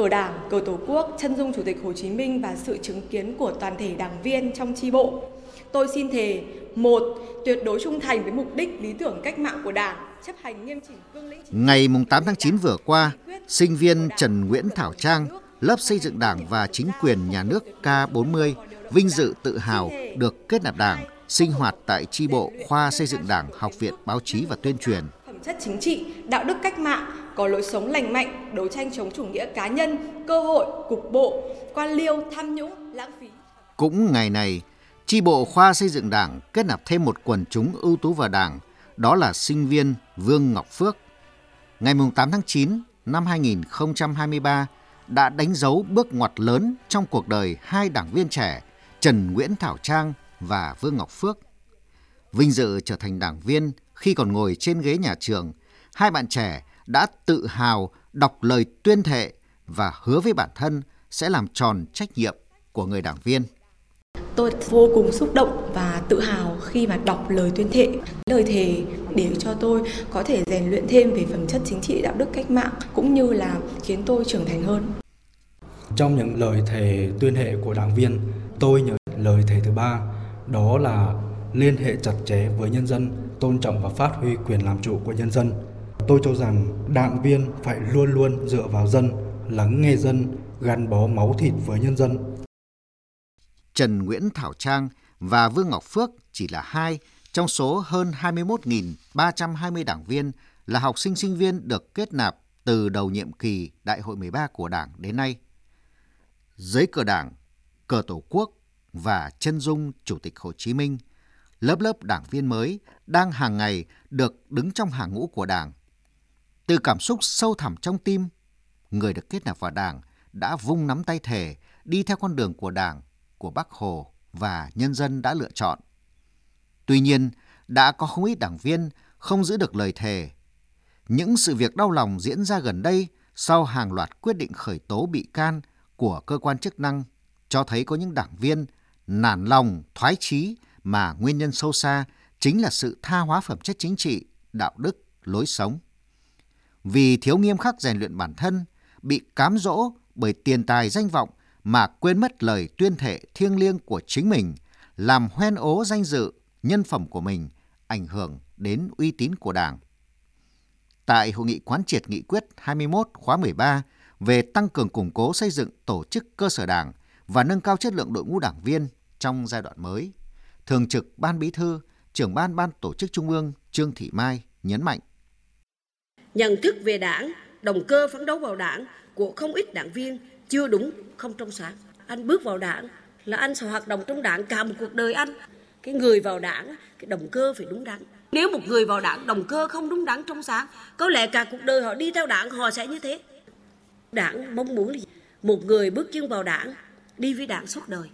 cờ đảng, cờ tổ quốc, chân dung Chủ tịch Hồ Chí Minh và sự chứng kiến của toàn thể đảng viên trong tri bộ. Tôi xin thề, một, tuyệt đối trung thành với mục đích lý tưởng cách mạng của Đảng, chấp hành nghiêm chỉnh cương lĩnh. Ngày 8 tháng 9 vừa qua, sinh viên Trần Nguyễn Thảo Trang, lớp xây dựng Đảng và chính quyền nhà nước K40 vinh dự tự hào được kết nạp Đảng, sinh hoạt tại tri bộ khoa xây dựng Đảng, Học viện Báo chí và Tuyên truyền. Phẩm chất chính trị, đạo đức cách mạng, có lối sống lành mạnh, đấu tranh chống chủ nghĩa cá nhân, cơ hội, cục bộ, quan liêu, tham nhũng, lãng phí. Cũng ngày này, tri bộ khoa xây dựng Đảng kết nạp thêm một quần chúng ưu tú vào Đảng, đó là sinh viên Vương Ngọc Phước. Ngày 8 tháng 9 năm 2023 đã đánh dấu bước ngoặt lớn trong cuộc đời hai đảng viên trẻ Trần Nguyễn Thảo Trang và Vương Ngọc Phước. Vinh dự trở thành đảng viên khi còn ngồi trên ghế nhà trường, hai bạn trẻ đã tự hào đọc lời tuyên thệ và hứa với bản thân sẽ làm tròn trách nhiệm của người đảng viên. Tôi vô cùng xúc động và tự hào khi mà đọc lời tuyên thệ. Lời thề để cho tôi có thể rèn luyện thêm về phẩm chất chính trị đạo đức cách mạng cũng như là khiến tôi trưởng thành hơn. Trong những lời thề tuyên thệ của đảng viên, tôi nhớ lời thề thứ ba, đó là liên hệ chặt chẽ với nhân dân, tôn trọng và phát huy quyền làm chủ của nhân dân. Tôi cho rằng đảng viên phải luôn luôn dựa vào dân, lắng nghe dân, gắn bó máu thịt với nhân dân. Trần Nguyễn Thảo Trang và Vương Ngọc Phước chỉ là hai trong số hơn 21.320 đảng viên là học sinh sinh viên được kết nạp từ đầu nhiệm kỳ Đại hội 13 của Đảng đến nay. Dưới cờ Đảng, cờ Tổ quốc và chân dung Chủ tịch Hồ Chí Minh, lớp lớp đảng viên mới đang hàng ngày được đứng trong hàng ngũ của Đảng. Từ cảm xúc sâu thẳm trong tim, người được kết nạp vào Đảng đã vung nắm tay thể đi theo con đường của Đảng, của Bác Hồ và nhân dân đã lựa chọn. Tuy nhiên, đã có không ít đảng viên không giữ được lời thề. Những sự việc đau lòng diễn ra gần đây sau hàng loạt quyết định khởi tố bị can của cơ quan chức năng cho thấy có những đảng viên nản lòng, thoái chí mà nguyên nhân sâu xa chính là sự tha hóa phẩm chất chính trị, đạo đức, lối sống. Vì thiếu nghiêm khắc rèn luyện bản thân, bị cám dỗ bởi tiền tài danh vọng mà quên mất lời tuyên thệ thiêng liêng của chính mình, làm hoen ố danh dự, nhân phẩm của mình, ảnh hưởng đến uy tín của Đảng. Tại hội nghị quán triệt nghị quyết 21 khóa 13 về tăng cường củng cố xây dựng tổ chức cơ sở Đảng và nâng cao chất lượng đội ngũ đảng viên trong giai đoạn mới, Thường trực Ban Bí thư, trưởng ban Ban Tổ chức Trung ương Trương Thị Mai nhấn mạnh. Nhận thức về đảng, động cơ phấn đấu vào đảng của không ít đảng viên chưa đúng, không trong sáng. Anh bước vào đảng là anh sẽ hoạt động trong đảng cả một cuộc đời anh. Cái người vào đảng, cái động cơ phải đúng đắn. Nếu một người vào đảng động cơ không đúng đắn trong sáng, có lẽ cả cuộc đời họ đi theo đảng họ sẽ như thế. Đảng mong muốn là một người bước chân vào đảng, đi với đảng suốt đời.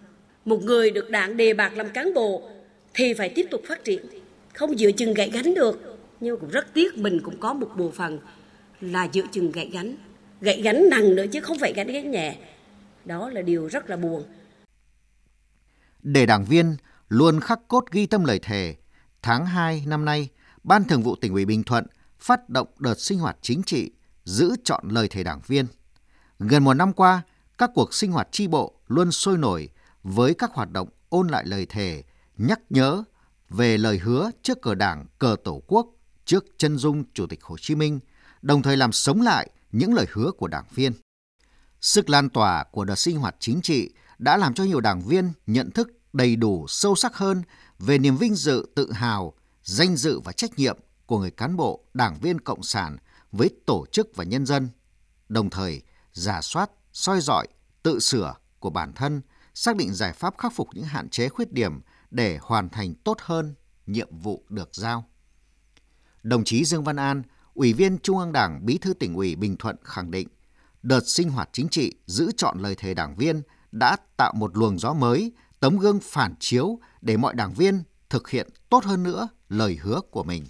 Một người được đảng đề bạt làm cán bộ thì phải tiếp tục phát triển, không dựa chừng gãy gánh được. Nhưng cũng rất tiếc mình cũng có một bộ phận là dự chừng gãy gánh gãy gánh nặng nữa chứ không phải gánh gánh nhẹ. Đó là điều rất là buồn. Để đảng viên luôn khắc cốt ghi tâm lời thề, tháng 2 năm nay, Ban Thường vụ tỉnh ủy Bình Thuận phát động đợt sinh hoạt chính trị giữ chọn lời thề đảng viên. Gần một năm qua, các cuộc sinh hoạt tri bộ luôn sôi nổi với các hoạt động ôn lại lời thề, nhắc nhớ về lời hứa trước cờ đảng, cờ tổ quốc, trước chân dung Chủ tịch Hồ Chí Minh, đồng thời làm sống lại những lời hứa của đảng viên. Sức lan tỏa của đợt sinh hoạt chính trị đã làm cho nhiều đảng viên nhận thức đầy đủ sâu sắc hơn về niềm vinh dự, tự hào, danh dự và trách nhiệm của người cán bộ, đảng viên cộng sản với tổ chức và nhân dân, đồng thời giả soát, soi dọi, tự sửa của bản thân, xác định giải pháp khắc phục những hạn chế khuyết điểm để hoàn thành tốt hơn nhiệm vụ được giao. Đồng chí Dương Văn An, Ủy viên Trung ương Đảng, Bí thư tỉnh ủy Bình Thuận khẳng định, đợt sinh hoạt chính trị giữ chọn lời thề đảng viên đã tạo một luồng gió mới, tấm gương phản chiếu để mọi đảng viên thực hiện tốt hơn nữa lời hứa của mình.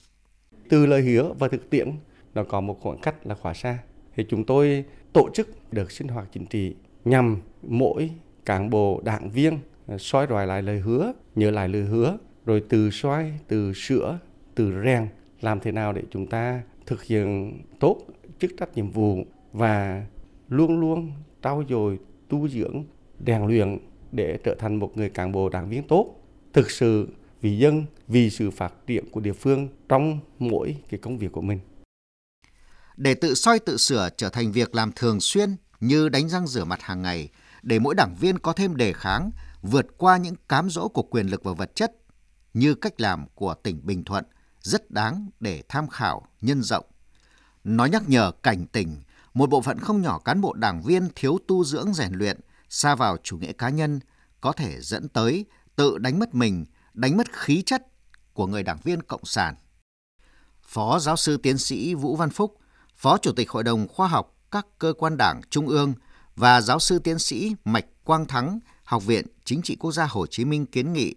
Từ lời hứa và thực tiễn nó có một khoảng cách là khá xa. Thì chúng tôi tổ chức được sinh hoạt chính trị nhằm mỗi cán bộ đảng viên ờ, soi rọi lại lời hứa, nhớ lại lời hứa, rồi từ soi, từ sửa, từ rèn làm thế nào để chúng ta thực hiện tốt chức trách nhiệm vụ và luôn luôn trau dồi, tu dưỡng, rèn luyện để trở thành một người cán bộ đảng viên tốt, thực sự vì dân, vì sự phát triển của địa phương trong mỗi cái công việc của mình. Để tự soi tự sửa trở thành việc làm thường xuyên như đánh răng rửa mặt hàng ngày, để mỗi đảng viên có thêm đề kháng, vượt qua những cám dỗ của quyền lực và vật chất như cách làm của tỉnh Bình Thuận rất đáng để tham khảo nhân rộng. Nó nhắc nhở cảnh tỉnh một bộ phận không nhỏ cán bộ đảng viên thiếu tu dưỡng rèn luyện, xa vào chủ nghĩa cá nhân có thể dẫn tới tự đánh mất mình, đánh mất khí chất của người đảng viên cộng sản. Phó giáo sư tiến sĩ Vũ Văn Phúc, Phó Chủ tịch Hội đồng Khoa học các cơ quan đảng Trung ương và giáo sư tiến sĩ Mạch Quang Thắng, Học viện Chính trị Quốc gia Hồ Chí Minh kiến nghị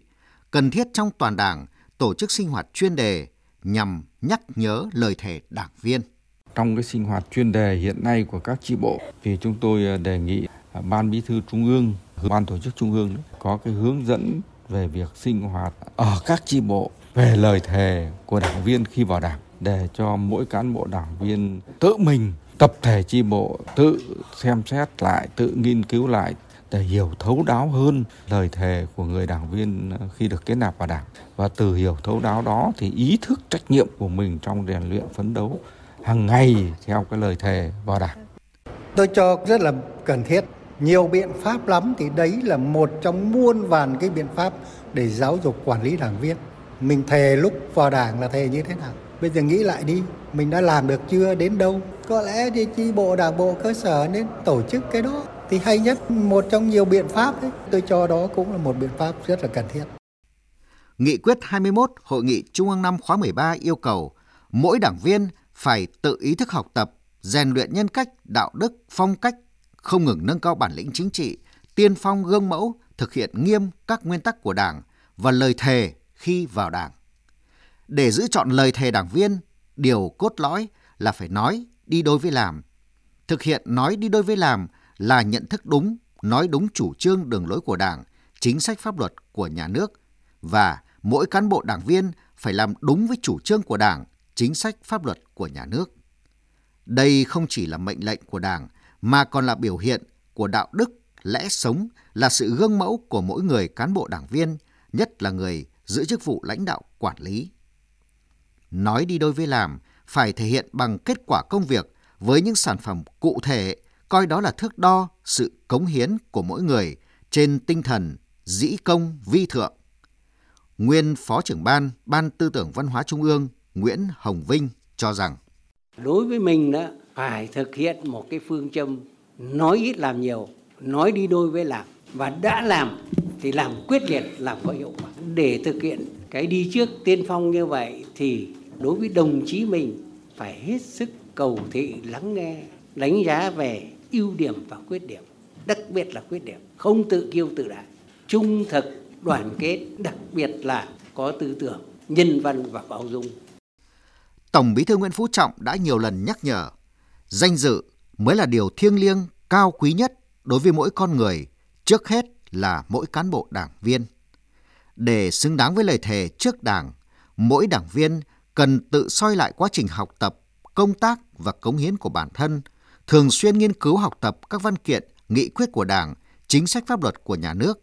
cần thiết trong toàn đảng tổ chức sinh hoạt chuyên đề nhằm nhắc nhớ lời thề đảng viên. Trong cái sinh hoạt chuyên đề hiện nay của các chi bộ thì chúng tôi à, đề nghị à, Ban Bí thư Trung ương, Ban tổ chức Trung ương có cái hướng dẫn về việc sinh hoạt ở các chi bộ về lời thề của đảng viên khi vào đảng để cho mỗi cán bộ đảng viên tự mình tập thể chi bộ tự xem xét lại, tự nghiên cứu lại để hiểu thấu đáo hơn lời thề của người đảng viên khi được kết nạp vào đảng và từ hiểu thấu đáo đó thì ý thức trách nhiệm của mình trong rèn luyện phấn đấu hàng ngày theo cái lời thề vào đảng. Tôi cho rất là cần thiết nhiều biện pháp lắm thì đấy là một trong muôn vàn cái biện pháp để giáo dục quản lý đảng viên. Mình thề lúc vào đảng là thề như thế nào? Bây giờ nghĩ lại đi, mình đã làm được chưa đến đâu? Có lẽ thì chi bộ đảng bộ cơ sở nên tổ chức cái đó thì hay nhất một trong nhiều biện pháp ấy, Tôi cho đó cũng là một biện pháp rất là cần thiết. Nghị quyết 21 Hội nghị Trung ương năm khóa 13 yêu cầu mỗi đảng viên phải tự ý thức học tập, rèn luyện nhân cách, đạo đức, phong cách, không ngừng nâng cao bản lĩnh chính trị, tiên phong gương mẫu, thực hiện nghiêm các nguyên tắc của Đảng và lời thề khi vào Đảng. Để giữ chọn lời thề đảng viên, điều cốt lõi là phải nói đi đôi với làm. Thực hiện nói đi đôi với làm là nhận thức đúng, nói đúng chủ trương đường lối của Đảng, chính sách pháp luật của nhà nước và mỗi cán bộ đảng viên phải làm đúng với chủ trương của Đảng, chính sách pháp luật của nhà nước. Đây không chỉ là mệnh lệnh của Đảng mà còn là biểu hiện của đạo đức, lẽ sống, là sự gương mẫu của mỗi người cán bộ đảng viên, nhất là người giữ chức vụ lãnh đạo quản lý. Nói đi đôi với làm phải thể hiện bằng kết quả công việc với những sản phẩm cụ thể, coi đó là thước đo sự cống hiến của mỗi người trên tinh thần dĩ công vi thượng. Nguyên Phó trưởng ban Ban Tư tưởng Văn hóa Trung ương Nguyễn Hồng Vinh cho rằng Đối với mình đó, phải thực hiện một cái phương châm nói ít làm nhiều, nói đi đôi với làm và đã làm thì làm quyết liệt, làm có hiệu quả. Để thực hiện cái đi trước tiên phong như vậy thì đối với đồng chí mình phải hết sức cầu thị lắng nghe, đánh giá về ưu điểm và khuyết điểm, đặc biệt là khuyết điểm, không tự kiêu tự đại, trung thực, đoàn kết, đặc biệt là có tư tưởng, nhân văn và bao dung. Tổng Bí thư Nguyễn Phú Trọng đã nhiều lần nhắc nhở, danh dự mới là điều thiêng liêng, cao quý nhất đối với mỗi con người, trước hết là mỗi cán bộ đảng viên. Để xứng đáng với lời thề trước Đảng, mỗi đảng viên cần tự soi lại quá trình học tập, công tác và cống hiến của bản thân, thường xuyên nghiên cứu học tập các văn kiện, nghị quyết của Đảng, chính sách pháp luật của nhà nước,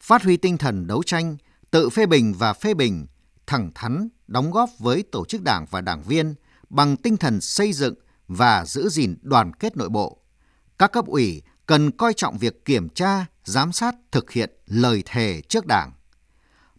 phát huy tinh thần đấu tranh, tự phê bình và phê bình, thẳng thắn đóng góp với tổ chức đảng và đảng viên bằng tinh thần xây dựng và giữ gìn đoàn kết nội bộ. Các cấp ủy cần coi trọng việc kiểm tra, giám sát thực hiện lời thề trước đảng.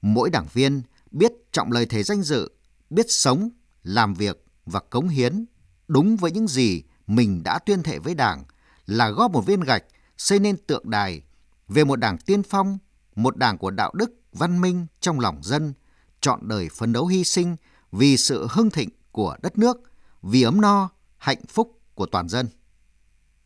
Mỗi đảng viên biết trọng lời thề danh dự, biết sống, làm việc và cống hiến đúng với những gì mình đã tuyên thệ với đảng là góp một viên gạch xây nên tượng đài về một đảng tiên phong, một đảng của đạo đức, văn minh trong lòng dân, chọn đời phấn đấu hy sinh vì sự hưng thịnh của đất nước, vì ấm no, hạnh phúc của toàn dân.